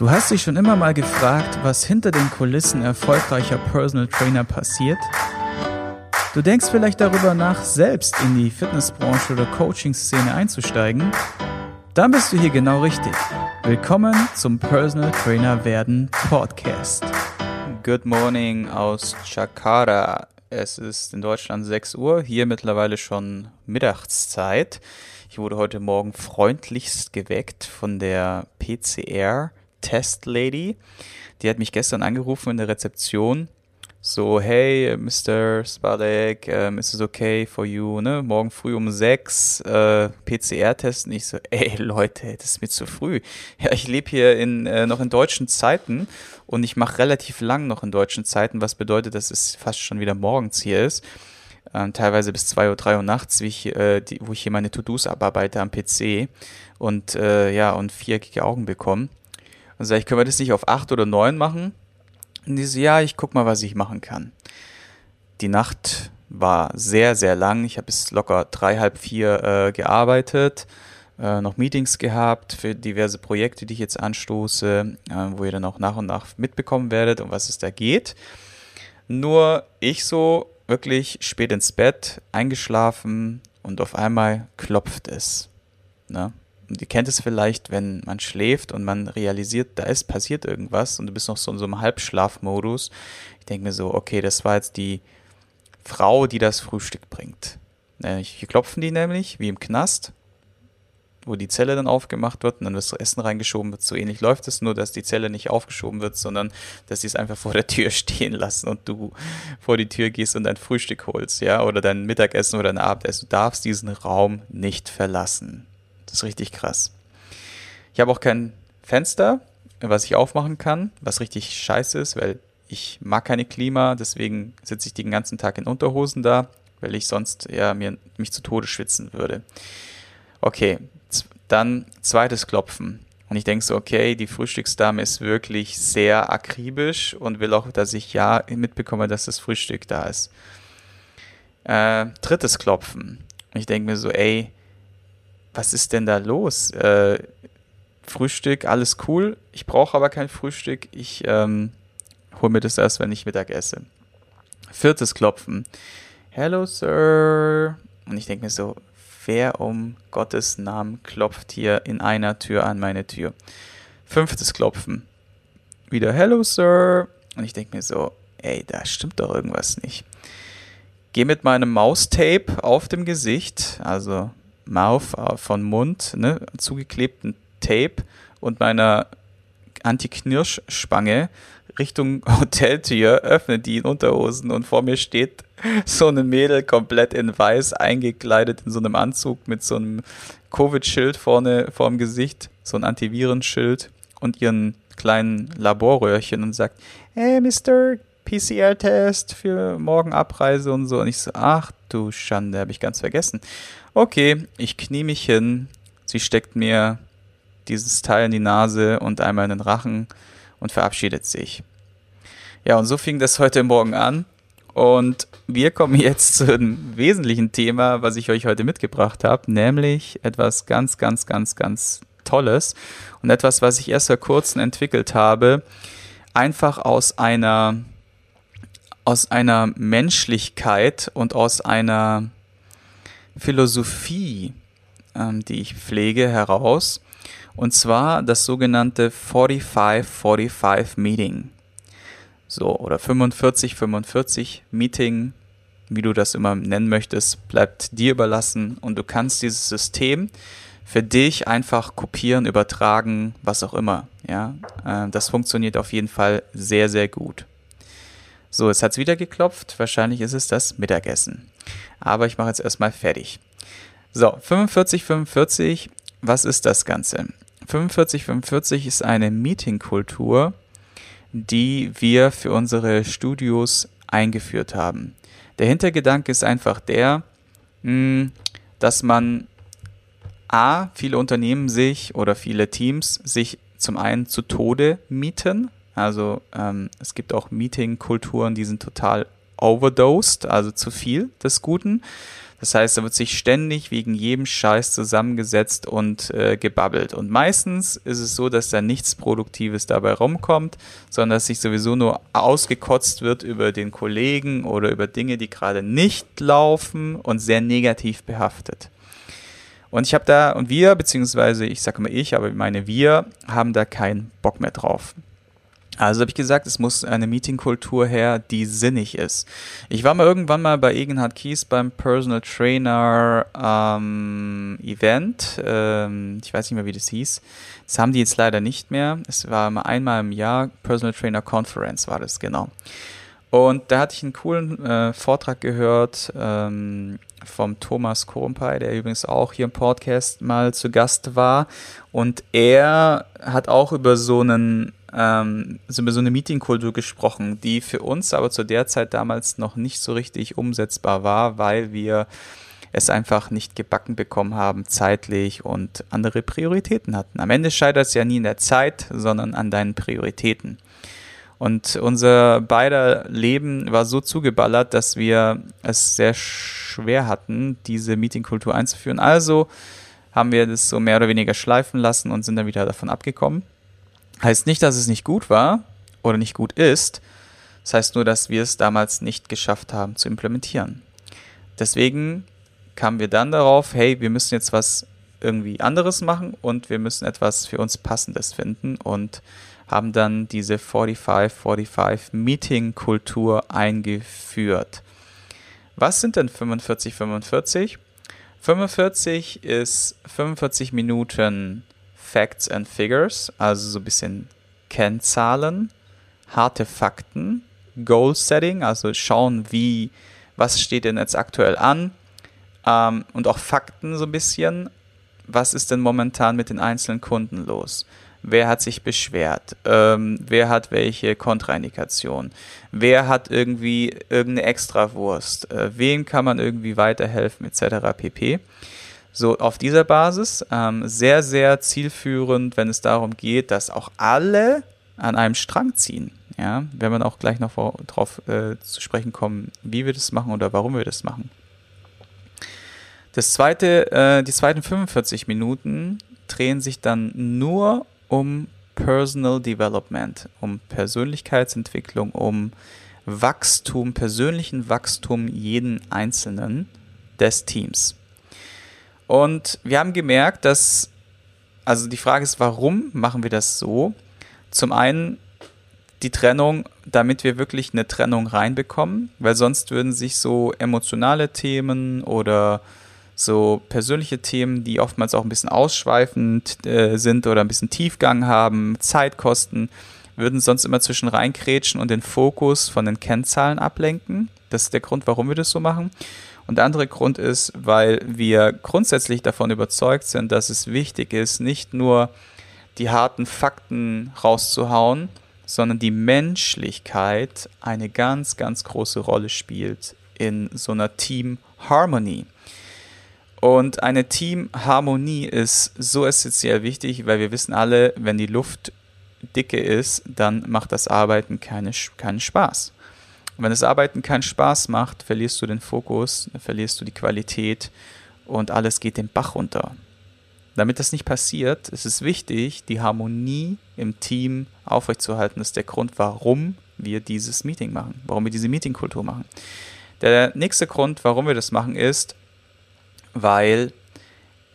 Du hast dich schon immer mal gefragt, was hinter den Kulissen erfolgreicher Personal Trainer passiert? Du denkst vielleicht darüber nach, selbst in die Fitnessbranche oder Coaching-Szene einzusteigen? Dann bist du hier genau richtig. Willkommen zum Personal Trainer werden Podcast. Good morning aus Jakarta. Es ist in Deutschland 6 Uhr, hier mittlerweile schon Mittagszeit. Ich wurde heute Morgen freundlichst geweckt von der PCR Test Lady. Die hat mich gestern angerufen in der Rezeption. So, hey, Mr. Spadek, um, ähm, ist es okay for you, ne? Morgen früh um sechs äh, PCR testen. Ich so, ey Leute, das ist mir zu früh. Ja, ich lebe hier in, äh, noch in deutschen Zeiten und ich mache relativ lang noch in deutschen Zeiten, was bedeutet, dass es fast schon wieder morgens hier ist. Ähm, teilweise bis zwei Uhr, drei Uhr nachts, ich, äh, die, wo ich hier meine To-Dos abarbeite am PC und äh, ja, und viereckige Augen bekomme. Und sage ich, können wir das nicht auf acht oder neun machen? Und die so, ja, ich guck mal, was ich machen kann. Die Nacht war sehr, sehr lang. Ich habe bis locker drei, halb vier äh, gearbeitet, äh, noch Meetings gehabt für diverse Projekte, die ich jetzt anstoße, äh, wo ihr dann auch nach und nach mitbekommen werdet, um was es da geht. Nur ich so wirklich spät ins Bett, eingeschlafen und auf einmal klopft es. Ne? Ihr kennt es vielleicht, wenn man schläft und man realisiert, da ist passiert irgendwas und du bist noch so in so einem Halbschlafmodus. Ich denke mir so, okay, das war jetzt die Frau, die das Frühstück bringt. Hier klopfen die nämlich, wie im Knast, wo die Zelle dann aufgemacht wird und dann das Essen reingeschoben wird. So ähnlich läuft es, nur dass die Zelle nicht aufgeschoben wird, sondern dass sie es einfach vor der Tür stehen lassen und du vor die Tür gehst und dein Frühstück holst, ja, oder dein Mittagessen oder dein Abendessen. Du darfst diesen Raum nicht verlassen. Das ist richtig krass. Ich habe auch kein Fenster, was ich aufmachen kann, was richtig scheiße ist, weil ich mag keine Klima, deswegen sitze ich den ganzen Tag in Unterhosen da, weil ich sonst ja mir mich zu Tode schwitzen würde. Okay, dann zweites Klopfen. Und ich denke so, okay, die Frühstücksdame ist wirklich sehr akribisch und will auch, dass ich ja mitbekomme, dass das Frühstück da ist. Äh, drittes Klopfen. Und ich denke mir so, ey, was ist denn da los? Äh, Frühstück, alles cool. Ich brauche aber kein Frühstück. Ich ähm, hole mir das erst, wenn ich Mittag esse. Viertes Klopfen. Hello, Sir. Und ich denke mir so, wer um Gottes Namen klopft hier in einer Tür an meine Tür? Fünftes Klopfen. Wieder Hello, Sir. Und ich denke mir so, ey, da stimmt doch irgendwas nicht. Gehe mit meinem Maustape auf dem Gesicht, also Mouth äh, von Mund, ne, zugeklebten Tape und meiner Anti-Knirsch-Spange Richtung Hoteltür, öffne die in Unterhosen und vor mir steht so eine Mädel komplett in weiß eingekleidet in so einem Anzug mit so einem Covid-Schild vorne vorm Gesicht, so ein Antivirenschild und ihren kleinen Laborröhrchen und sagt, hey Mr. PCR-Test für morgen Abreise und so. Und ich so, ach du Schande, habe ich ganz vergessen. Okay, ich knie mich hin. Sie steckt mir dieses Teil in die Nase und einmal in den Rachen und verabschiedet sich. Ja, und so fing das heute Morgen an. Und wir kommen jetzt zu einem wesentlichen Thema, was ich euch heute mitgebracht habe, nämlich etwas ganz, ganz, ganz, ganz Tolles und etwas, was ich erst vor kurzem entwickelt habe, einfach aus einer aus einer Menschlichkeit und aus einer Philosophie, ähm, die ich pflege, heraus. Und zwar das sogenannte 45-45 Meeting. So, oder 45-45 Meeting, wie du das immer nennen möchtest, bleibt dir überlassen. Und du kannst dieses System für dich einfach kopieren, übertragen, was auch immer. Ja, äh, das funktioniert auf jeden Fall sehr, sehr gut. So, es hat wieder geklopft. Wahrscheinlich ist es das Mittagessen. Aber ich mache jetzt erstmal fertig. So, 45, 45. Was ist das Ganze? 45, 45 ist eine Meetingkultur, die wir für unsere Studios eingeführt haben. Der Hintergedanke ist einfach der, hm, dass man A, viele Unternehmen sich oder viele Teams sich zum einen zu Tode mieten, also ähm, es gibt auch Meeting-Kulturen, die sind total overdosed, also zu viel des Guten. Das heißt, da wird sich ständig wegen jedem Scheiß zusammengesetzt und äh, gebabbelt. Und meistens ist es so, dass da nichts Produktives dabei rumkommt, sondern dass sich sowieso nur ausgekotzt wird über den Kollegen oder über Dinge, die gerade nicht laufen und sehr negativ behaftet. Und ich habe da, und wir, beziehungsweise ich sage immer ich, aber ich meine wir, haben da keinen Bock mehr drauf. Also habe ich gesagt, es muss eine Meetingkultur her, die sinnig ist. Ich war mal irgendwann mal bei Egenhard Kies beim Personal Trainer ähm, Event. Ähm, ich weiß nicht mehr, wie das hieß. Das haben die jetzt leider nicht mehr. Es war mal einmal im Jahr Personal Trainer Conference war das genau. Und da hatte ich einen coolen äh, Vortrag gehört ähm, vom Thomas Korumpai, der übrigens auch hier im Podcast mal zu Gast war. Und er hat auch über so einen ähm, so über so eine Meetingkultur gesprochen, die für uns aber zu der Zeit damals noch nicht so richtig umsetzbar war, weil wir es einfach nicht gebacken bekommen haben, zeitlich und andere Prioritäten hatten. Am Ende scheitert es ja nie in der Zeit, sondern an deinen Prioritäten. Und unser beider Leben war so zugeballert, dass wir es sehr schwer hatten, diese Meetingkultur einzuführen. Also haben wir das so mehr oder weniger schleifen lassen und sind dann wieder davon abgekommen. Heißt nicht, dass es nicht gut war oder nicht gut ist. Das heißt nur, dass wir es damals nicht geschafft haben zu implementieren. Deswegen kamen wir dann darauf, hey, wir müssen jetzt was irgendwie anderes machen und wir müssen etwas für uns Passendes finden und haben dann diese 45-45 Meeting-Kultur eingeführt. Was sind denn 45-45? 45 ist 45 Minuten Facts and Figures, also so ein bisschen Kennzahlen, harte Fakten, Goal Setting, also schauen, wie, was steht denn jetzt aktuell an ähm, und auch Fakten so ein bisschen, was ist denn momentan mit den einzelnen Kunden los? wer hat sich beschwert, ähm, wer hat welche Kontraindikation, wer hat irgendwie irgendeine Extrawurst, äh, wem kann man irgendwie weiterhelfen, etc. pp. So auf dieser Basis ähm, sehr, sehr zielführend, wenn es darum geht, dass auch alle an einem Strang ziehen. Ja, wenn man auch gleich noch darauf äh, zu sprechen kommen, wie wir das machen oder warum wir das machen. Das zweite, äh, die zweiten 45 Minuten drehen sich dann nur um Personal Development, um Persönlichkeitsentwicklung, um Wachstum, persönlichen Wachstum jeden Einzelnen des Teams. Und wir haben gemerkt, dass, also die Frage ist, warum machen wir das so? Zum einen die Trennung, damit wir wirklich eine Trennung reinbekommen, weil sonst würden sich so emotionale Themen oder so persönliche Themen, die oftmals auch ein bisschen ausschweifend äh, sind oder ein bisschen Tiefgang haben, Zeit kosten, würden sonst immer zwischen reinkrätschen und den Fokus von den Kennzahlen ablenken. Das ist der Grund, warum wir das so machen. Und der andere Grund ist, weil wir grundsätzlich davon überzeugt sind, dass es wichtig ist, nicht nur die harten Fakten rauszuhauen, sondern die Menschlichkeit eine ganz, ganz große Rolle spielt in so einer Team Harmony. Und eine Teamharmonie ist so essentiell wichtig, weil wir wissen alle, wenn die Luft dicke ist, dann macht das Arbeiten keine, keinen Spaß. Wenn das Arbeiten keinen Spaß macht, verlierst du den Fokus, verlierst du die Qualität und alles geht den Bach runter. Damit das nicht passiert, ist es wichtig, die Harmonie im Team aufrechtzuerhalten. Das ist der Grund, warum wir dieses Meeting machen, warum wir diese Meetingkultur machen. Der nächste Grund, warum wir das machen, ist, weil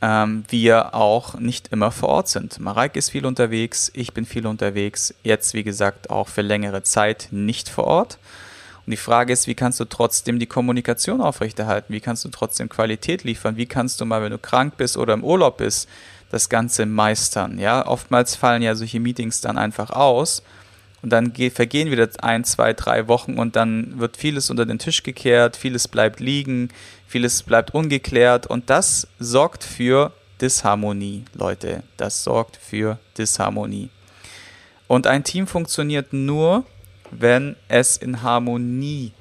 ähm, wir auch nicht immer vor Ort sind. Mareike ist viel unterwegs, ich bin viel unterwegs, jetzt wie gesagt auch für längere Zeit nicht vor Ort. Und die Frage ist, wie kannst du trotzdem die Kommunikation aufrechterhalten? Wie kannst du trotzdem Qualität liefern? Wie kannst du mal, wenn du krank bist oder im Urlaub bist, das Ganze meistern? Ja, oftmals fallen ja solche Meetings dann einfach aus und dann vergehen wieder ein, zwei, drei Wochen und dann wird vieles unter den Tisch gekehrt, vieles bleibt liegen, vieles bleibt ungeklärt und das sorgt für Disharmonie, Leute. Das sorgt für Disharmonie. Und ein Team funktioniert nur, wenn es in Harmonie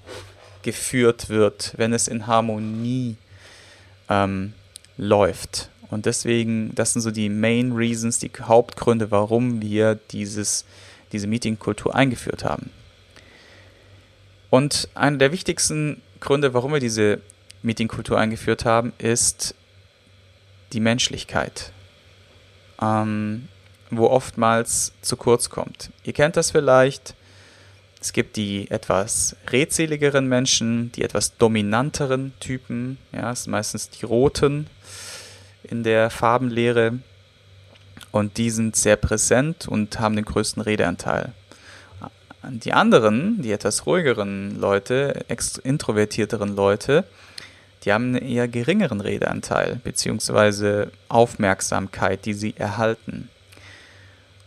geführt wird, wenn es in Harmonie ähm, läuft. Und deswegen, das sind so die Main Reasons, die Hauptgründe, warum wir dieses diese Meetingkultur eingeführt haben. Und einer der wichtigsten Gründe, warum wir diese Meetingkultur eingeführt haben, ist die Menschlichkeit, ähm, wo oftmals zu kurz kommt. Ihr kennt das vielleicht. Es gibt die etwas redseligeren Menschen, die etwas dominanteren Typen. Ja, es sind meistens die roten in der Farbenlehre. Und die sind sehr präsent und haben den größten Redeanteil. Die anderen, die etwas ruhigeren Leute, introvertierteren Leute, die haben einen eher geringeren Redeanteil beziehungsweise Aufmerksamkeit, die sie erhalten.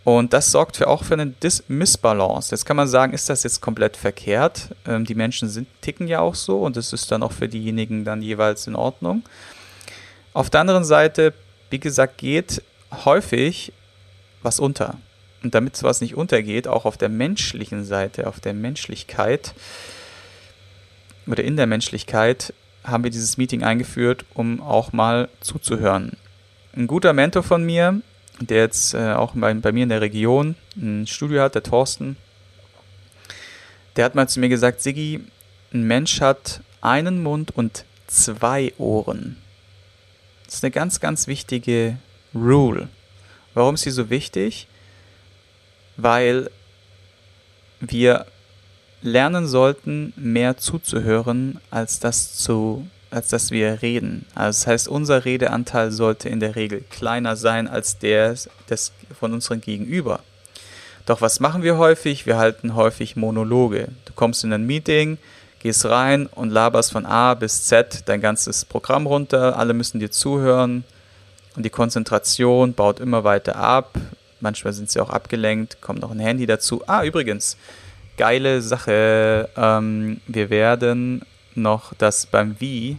Und das sorgt für auch für eine Dis Missbalance. Jetzt kann man sagen, ist das jetzt komplett verkehrt? Ähm, die Menschen sind, ticken ja auch so und es ist dann auch für diejenigen dann jeweils in Ordnung. Auf der anderen Seite, wie gesagt, geht häufig was unter. Und damit sowas nicht untergeht, auch auf der menschlichen Seite, auf der Menschlichkeit oder in der Menschlichkeit, haben wir dieses Meeting eingeführt, um auch mal zuzuhören. Ein guter Mentor von mir, der jetzt äh, auch bei, bei mir in der Region ein Studio hat, der Thorsten, der hat mal zu mir gesagt, Siggi, ein Mensch hat einen Mund und zwei Ohren. Das ist eine ganz, ganz wichtige Rule. Warum ist sie so wichtig? Weil wir lernen sollten, mehr zuzuhören, als das zu als dass wir reden. Also das heißt, unser Redeanteil sollte in der Regel kleiner sein als der des, von unserem Gegenüber. Doch was machen wir häufig? Wir halten häufig Monologe. Du kommst in ein Meeting, gehst rein und laberst von A bis Z dein ganzes Programm runter. Alle müssen dir zuhören und die Konzentration baut immer weiter ab. Manchmal sind sie auch abgelenkt, kommt noch ein Handy dazu. Ah, übrigens, geile Sache. Ähm, wir werden noch, dass beim Wie,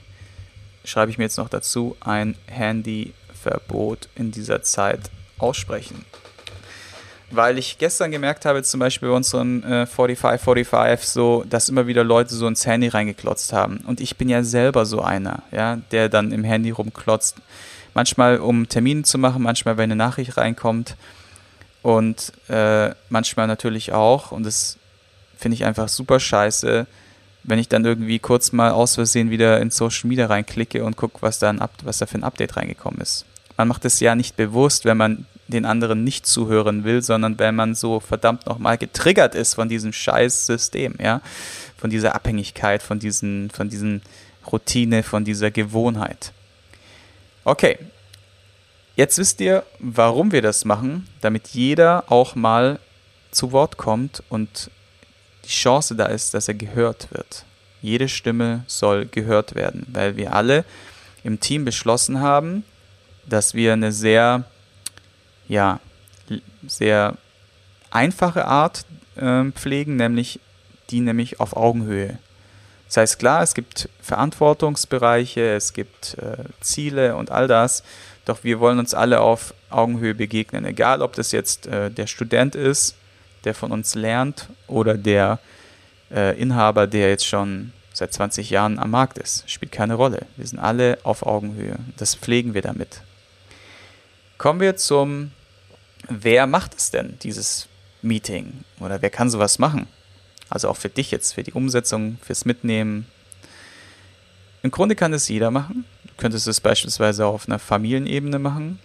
schreibe ich mir jetzt noch dazu, ein Handyverbot in dieser Zeit aussprechen. Weil ich gestern gemerkt habe, zum Beispiel bei unserem äh, 45, 45, so, dass immer wieder Leute so ins Handy reingeklotzt haben. Und ich bin ja selber so einer, ja, der dann im Handy rumklotzt. Manchmal, um Termine zu machen, manchmal, wenn eine Nachricht reinkommt. Und äh, manchmal natürlich auch, und das finde ich einfach super scheiße, wenn ich dann irgendwie kurz mal aus Versehen wieder in Social Media reinklicke und gucke, was, da was da für ein Update reingekommen ist. Man macht es ja nicht bewusst, wenn man den anderen nicht zuhören will, sondern wenn man so verdammt nochmal getriggert ist von diesem scheiß System, ja, von dieser Abhängigkeit, von diesen, von diesen Routine, von dieser Gewohnheit. Okay, jetzt wisst ihr, warum wir das machen, damit jeder auch mal zu Wort kommt und die Chance da ist, dass er gehört wird. Jede Stimme soll gehört werden, weil wir alle im Team beschlossen haben, dass wir eine sehr, ja, sehr einfache Art äh, pflegen, nämlich die nämlich auf Augenhöhe. Das heißt, klar, es gibt Verantwortungsbereiche, es gibt äh, Ziele und all das, doch wir wollen uns alle auf Augenhöhe begegnen, egal ob das jetzt äh, der Student ist, der von uns lernt oder der äh, Inhaber, der jetzt schon seit 20 Jahren am Markt ist. Spielt keine Rolle. Wir sind alle auf Augenhöhe. Das pflegen wir damit. Kommen wir zum, wer macht es denn, dieses Meeting? Oder wer kann sowas machen? Also auch für dich jetzt, für die Umsetzung, fürs Mitnehmen. Im Grunde kann es jeder machen. Du könntest es beispielsweise auf einer Familienebene machen,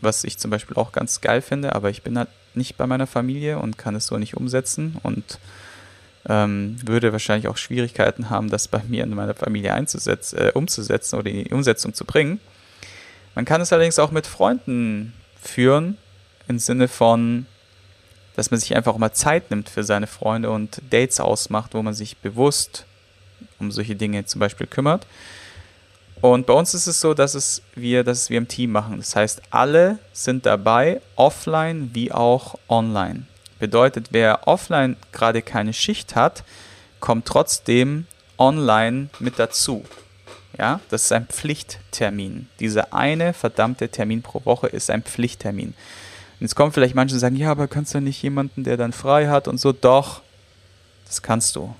was ich zum Beispiel auch ganz geil finde, aber ich bin halt nicht bei meiner Familie und kann es so nicht umsetzen und ähm, würde wahrscheinlich auch Schwierigkeiten haben, das bei mir in meiner Familie einzusetzen, äh, umzusetzen oder in die Umsetzung zu bringen. Man kann es allerdings auch mit Freunden führen, im Sinne von, dass man sich einfach mal Zeit nimmt für seine Freunde und Dates ausmacht, wo man sich bewusst um solche Dinge zum Beispiel kümmert. Und bei uns ist es so, dass es wir, dass es wir im Team machen. Das heißt, alle sind dabei, offline wie auch online. Bedeutet, wer offline gerade keine Schicht hat, kommt trotzdem online mit dazu. Ja, das ist ein Pflichttermin. Dieser eine verdammte Termin pro Woche ist ein Pflichttermin. Und jetzt kommen vielleicht manche und sagen, ja, aber kannst du nicht jemanden, der dann frei hat und so? Doch, das kannst du.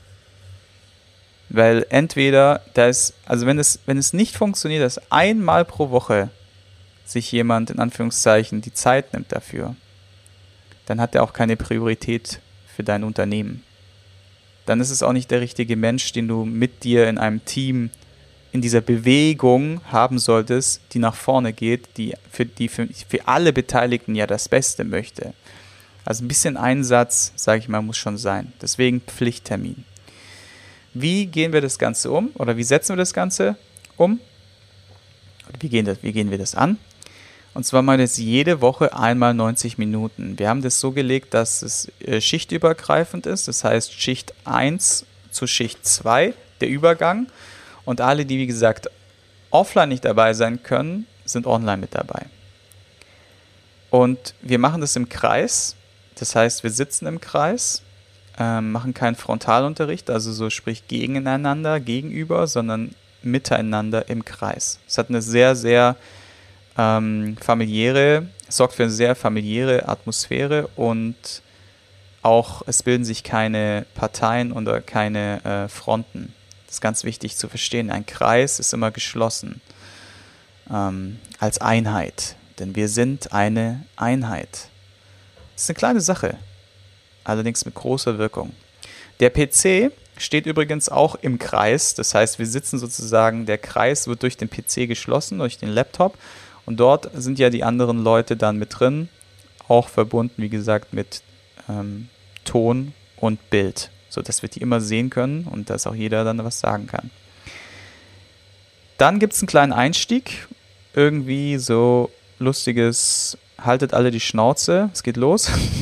Weil entweder, da ist, also wenn es, wenn es nicht funktioniert, dass einmal pro Woche sich jemand in Anführungszeichen die Zeit nimmt dafür, dann hat er auch keine Priorität für dein Unternehmen. dann ist es auch nicht der richtige Mensch, den du mit dir in einem Team in dieser Bewegung haben solltest, die nach vorne geht, die für, die für, für alle Beteiligten ja das Beste möchte. Also ein bisschen Einsatz, sage ich mal, muss schon sein. Deswegen Pflichttermin. Wie gehen wir das Ganze um oder wie setzen wir das Ganze um? Wie gehen, das, wie gehen wir das an? Und zwar mal das jede Woche einmal 90 Minuten. Wir haben das so gelegt, dass es äh, schichtübergreifend ist. Das heißt Schicht 1 zu Schicht 2, der Übergang. Und alle, die wie gesagt offline nicht dabei sein können, sind online mit dabei. Und wir machen das im Kreis. Das heißt, wir sitzen im Kreis, ähm, machen keinen Frontalunterricht, also so sprich gegeneinander, gegenüber, sondern miteinander im Kreis. Es hat eine sehr, sehr ähm, familiäre, sorgt für eine sehr familiäre Atmosphäre und auch es bilden sich keine Parteien oder keine äh, Fronten. Das ist ganz wichtig zu verstehen. Ein Kreis ist immer geschlossen ähm, als Einheit, denn wir sind eine Einheit. Das ist eine kleine Sache, allerdings mit großer Wirkung. Der PC steht übrigens auch im Kreis, das heißt, wir sitzen sozusagen, der Kreis wird durch den PC geschlossen, durch den Laptop und dort sind ja die anderen Leute dann mit drin, auch verbunden, wie gesagt, mit ähm, Ton und Bild, sodass wir die immer sehen können und dass auch jeder dann was sagen kann. Dann gibt es einen kleinen Einstieg, irgendwie so lustiges, haltet alle die Schnauze, es geht los.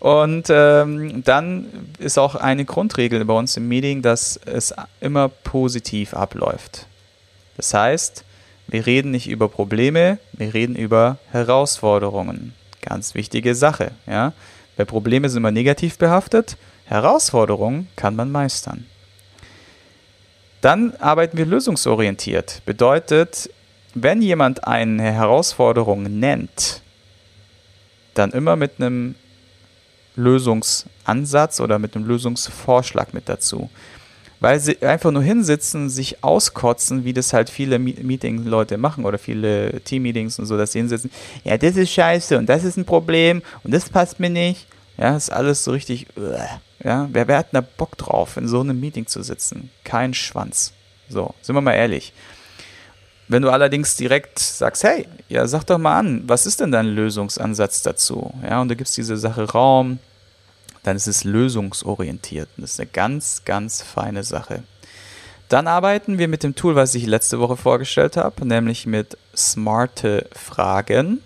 Und ähm, dann ist auch eine Grundregel bei uns im Meeting, dass es immer positiv abläuft. Das heißt, wir reden nicht über Probleme, wir reden über Herausforderungen. Ganz wichtige Sache. Ja? Weil Probleme sind immer negativ behaftet, Herausforderungen kann man meistern. Dann arbeiten wir lösungsorientiert. Bedeutet, wenn jemand eine Herausforderung nennt, dann immer mit einem Lösungsansatz oder mit einem Lösungsvorschlag mit dazu weil sie einfach nur hinsitzen, sich auskotzen, wie das halt viele Meeting-Leute machen oder viele Team-Meetings und so, dass sie hinsitzen, ja, das ist scheiße und das ist ein Problem und das passt mir nicht. Ja, ist alles so richtig, ja, wer, wer hat da Bock drauf, in so einem Meeting zu sitzen? Kein Schwanz. So, sind wir mal ehrlich. Wenn du allerdings direkt sagst, hey, ja, sag doch mal an, was ist denn dein Lösungsansatz dazu? Ja, und du gibst diese Sache Raum, dann ist es lösungsorientiert. das ist eine ganz, ganz feine Sache. Dann arbeiten wir mit dem Tool, was ich letzte Woche vorgestellt habe, nämlich mit smarte Fragen.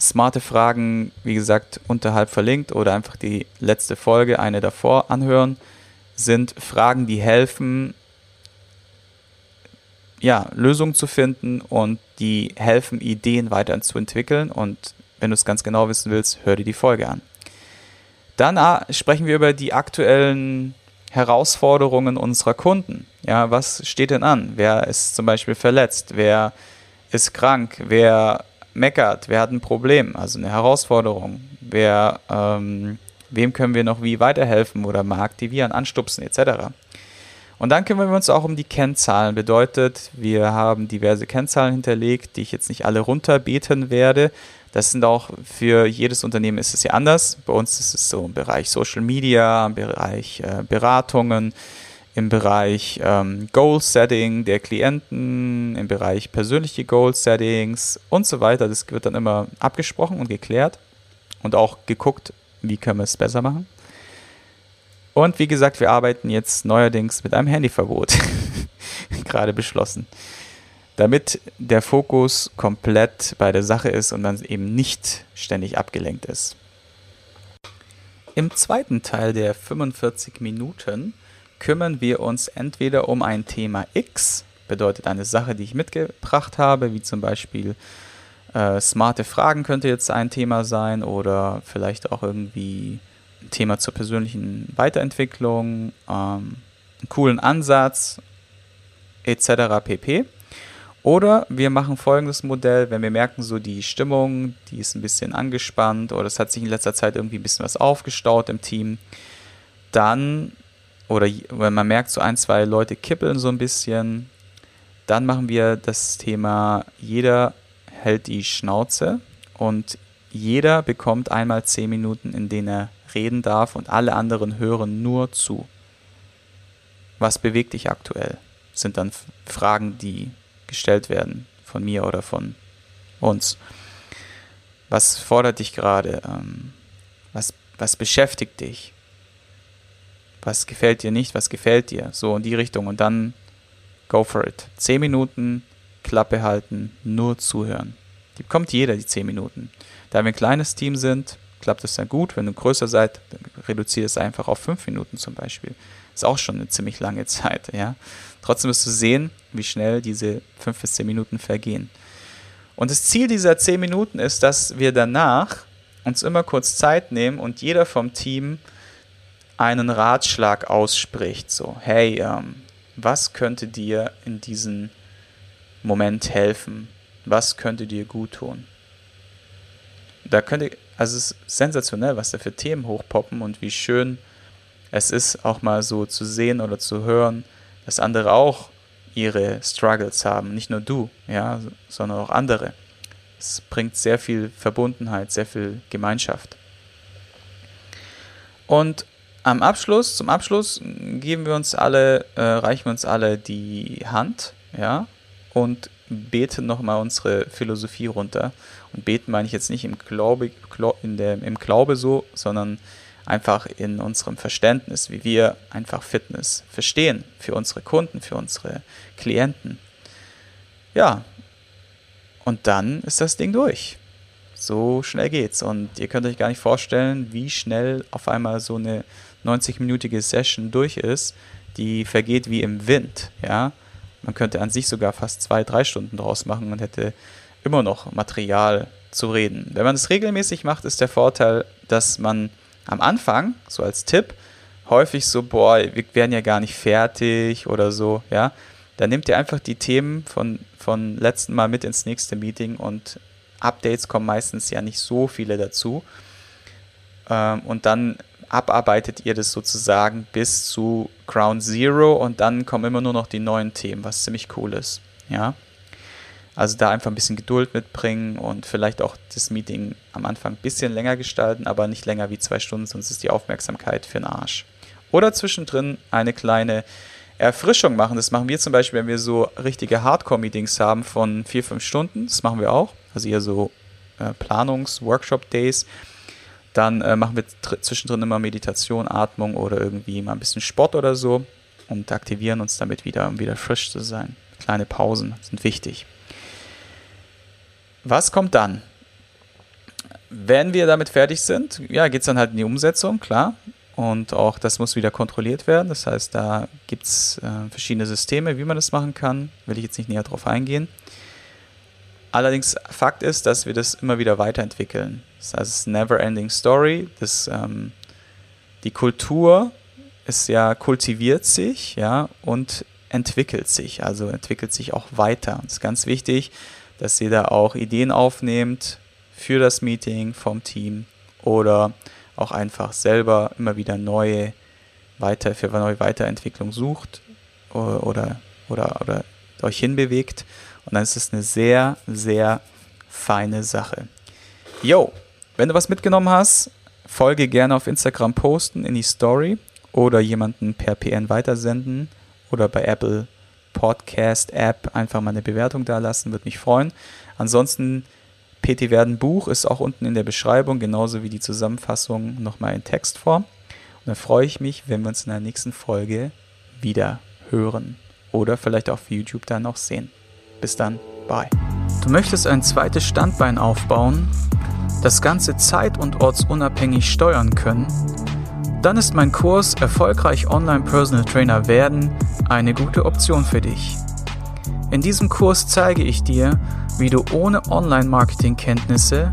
Smarte Fragen, wie gesagt, unterhalb verlinkt oder einfach die letzte Folge, eine davor anhören, sind Fragen, die helfen, ja, Lösungen zu finden und die helfen, Ideen weiterzuentwickeln. Und wenn du es ganz genau wissen willst, hör dir die Folge an. Dann ah, sprechen wir über die aktuellen Herausforderungen unserer Kunden. Ja, was steht denn an? Wer ist zum Beispiel verletzt? Wer ist krank? Wer meckert? Wer hat ein Problem? Also eine Herausforderung. Wer, ähm, wem können wir noch wie weiterhelfen oder mal aktivieren, anstupsen etc. Und dann kümmern wir uns auch um die Kennzahlen. Bedeutet, wir haben diverse Kennzahlen hinterlegt, die ich jetzt nicht alle runterbeten werde, das sind auch für jedes Unternehmen ist es ja anders. Bei uns ist es so im Bereich Social Media, im Bereich äh, Beratungen, im Bereich ähm, Goal Setting der Klienten, im Bereich persönliche Goal Settings und so weiter. Das wird dann immer abgesprochen und geklärt und auch geguckt, wie können wir es besser machen. Und wie gesagt, wir arbeiten jetzt neuerdings mit einem Handyverbot. Gerade beschlossen damit der Fokus komplett bei der Sache ist und man eben nicht ständig abgelenkt ist. Im zweiten Teil der 45 Minuten kümmern wir uns entweder um ein Thema X, bedeutet eine Sache, die ich mitgebracht habe, wie zum Beispiel äh, smarte Fragen könnte jetzt ein Thema sein oder vielleicht auch irgendwie Thema zur persönlichen Weiterentwicklung, ähm, einen coolen Ansatz etc. pp. Oder wir machen folgendes Modell, wenn wir merken, so die Stimmung, die ist ein bisschen angespannt oder es hat sich in letzter Zeit irgendwie ein bisschen was aufgestaut im Team, dann, oder wenn man merkt, so ein, zwei Leute kippeln so ein bisschen, dann machen wir das Thema, jeder hält die Schnauze und jeder bekommt einmal zehn Minuten, in denen er reden darf und alle anderen hören nur zu. Was bewegt dich aktuell? Sind dann Fragen, die gestellt werden von mir oder von uns. Was fordert dich gerade? Ähm, was, was beschäftigt dich? Was gefällt dir nicht? Was gefällt dir? So in die Richtung. Und dann go for it. Zehn Minuten, Klappe halten, nur zuhören. Die bekommt jeder, die zehn Minuten. Da wir ein kleines Team sind, klappt das dann gut. Wenn du größer seid, dann reduziere es einfach auf fünf Minuten zum Beispiel. Ist auch schon eine ziemlich lange Zeit, ja. Trotzdem wirst du sehen, wie schnell diese fünf bis zehn Minuten vergehen. Und das Ziel dieser zehn Minuten ist, dass wir danach uns immer kurz Zeit nehmen und jeder vom Team einen Ratschlag ausspricht. So, hey, ähm, was könnte dir in diesem Moment helfen? Was könnte dir gut tun? Da könnte, also es ist sensationell, was da für Themen hochpoppen und wie schön es ist, auch mal so zu sehen oder zu hören, dass andere auch ihre Struggles haben, nicht nur du, ja, sondern auch andere. Es bringt sehr viel Verbundenheit, sehr viel Gemeinschaft. Und am Abschluss, zum Abschluss geben wir uns alle, äh, reichen wir uns alle die Hand, ja, und beten nochmal unsere Philosophie runter. Und beten meine ich jetzt nicht im Glaube, in der, im Glaube so, sondern einfach in unserem Verständnis, wie wir einfach Fitness verstehen für unsere Kunden, für unsere Klienten. Ja, und dann ist das Ding durch. So schnell geht's. Und ihr könnt euch gar nicht vorstellen, wie schnell auf einmal so eine 90-minütige Session durch ist. Die vergeht wie im Wind. Ja, man könnte an sich sogar fast zwei, drei Stunden draus machen und hätte immer noch Material zu reden. Wenn man es regelmäßig macht, ist der Vorteil, dass man am Anfang, so als Tipp, häufig so, boah, wir werden ja gar nicht fertig oder so, ja. Dann nehmt ihr einfach die Themen von, von letzten Mal mit ins nächste Meeting und Updates kommen meistens ja nicht so viele dazu. Ähm, und dann abarbeitet ihr das sozusagen bis zu Ground Zero und dann kommen immer nur noch die neuen Themen, was ziemlich cool ist. Ja. Also da einfach ein bisschen Geduld mitbringen und vielleicht auch das Meeting am Anfang ein bisschen länger gestalten, aber nicht länger wie zwei Stunden, sonst ist die Aufmerksamkeit für den Arsch. Oder zwischendrin eine kleine Erfrischung machen. Das machen wir zum Beispiel, wenn wir so richtige Hardcore-Meetings haben von vier, fünf Stunden. Das machen wir auch. Also eher so äh, Planungs-Workshop-Days. Dann äh, machen wir zwischendrin immer Meditation, Atmung oder irgendwie mal ein bisschen Sport oder so und aktivieren uns damit wieder, um wieder frisch zu sein. Kleine Pausen sind wichtig. Was kommt dann? Wenn wir damit fertig sind, ja, geht es dann halt in die Umsetzung, klar. Und auch das muss wieder kontrolliert werden. Das heißt, da gibt es äh, verschiedene Systeme, wie man das machen kann. Will ich jetzt nicht näher drauf eingehen. Allerdings Fakt ist, dass wir das immer wieder weiterentwickeln. Das heißt, es ist never ending story. Das, ähm, die Kultur ist ja kultiviert sich, ja, und entwickelt sich, also entwickelt sich auch weiter. Das ist ganz wichtig, dass ihr da auch Ideen aufnehmt für das Meeting vom Team oder auch einfach selber immer wieder neue weiter für neue Weiterentwicklung sucht oder, oder, oder, euch hinbewegt. Und dann ist es eine sehr, sehr feine Sache. Yo, wenn du was mitgenommen hast, folge gerne auf Instagram posten in die Story oder jemanden per PN weitersenden oder bei Apple Podcast App einfach mal eine Bewertung da lassen, würde mich freuen. Ansonsten PT Werden Buch ist auch unten in der Beschreibung, genauso wie die Zusammenfassung nochmal in Textform. Und dann freue ich mich, wenn wir uns in der nächsten Folge wieder hören oder vielleicht auf YouTube dann noch sehen. Bis dann, bye. Du möchtest ein zweites Standbein aufbauen, das Ganze zeit- und ortsunabhängig steuern können? Dann ist mein Kurs Erfolgreich Online Personal Trainer werden eine gute Option für dich. In diesem Kurs zeige ich dir, wie du ohne Online-Marketing-Kenntnisse,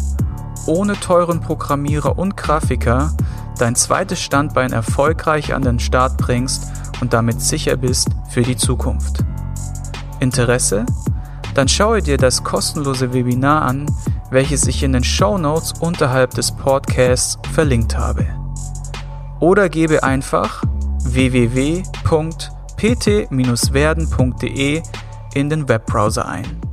ohne teuren Programmierer und Grafiker dein zweites Standbein erfolgreich an den Start bringst und damit sicher bist für die Zukunft. Interesse? Dann schaue dir das kostenlose Webinar an, welches ich in den Show Notes unterhalb des Podcasts verlinkt habe. Oder gebe einfach www.pt-werden.de in den Webbrowser ein.